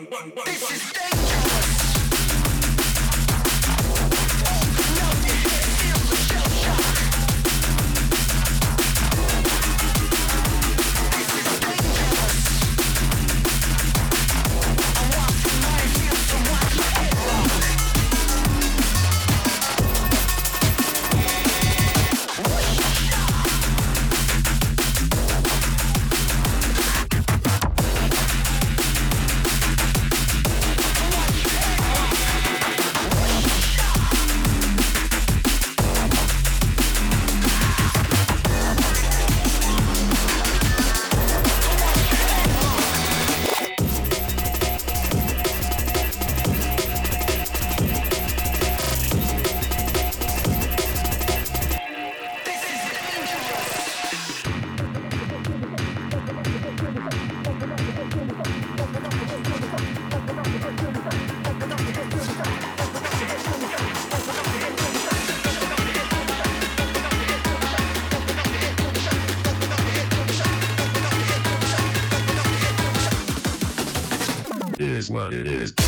is what it is.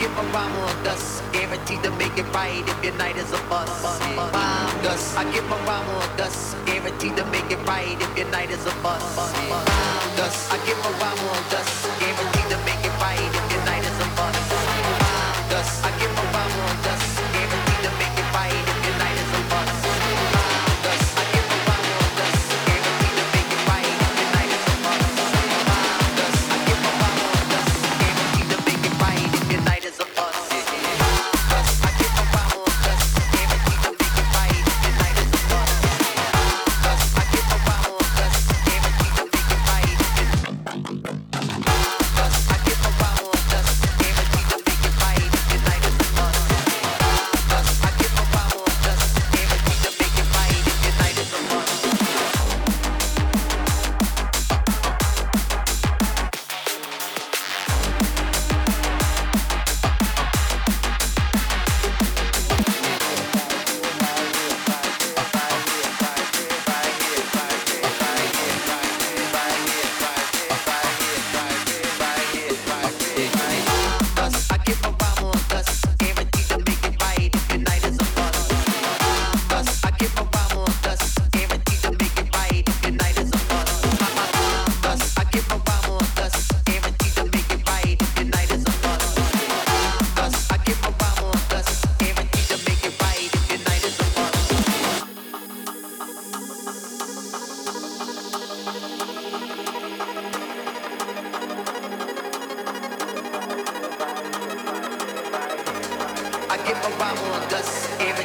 give a rhyme a dust. Guaranteed to make it right if your night is a bust. Bomb dust. I give a rhyme a dust. Guaranteed to make it right if your night is a bust. Bomb dust. I give a rhyme a dust. Guaranteed to make it give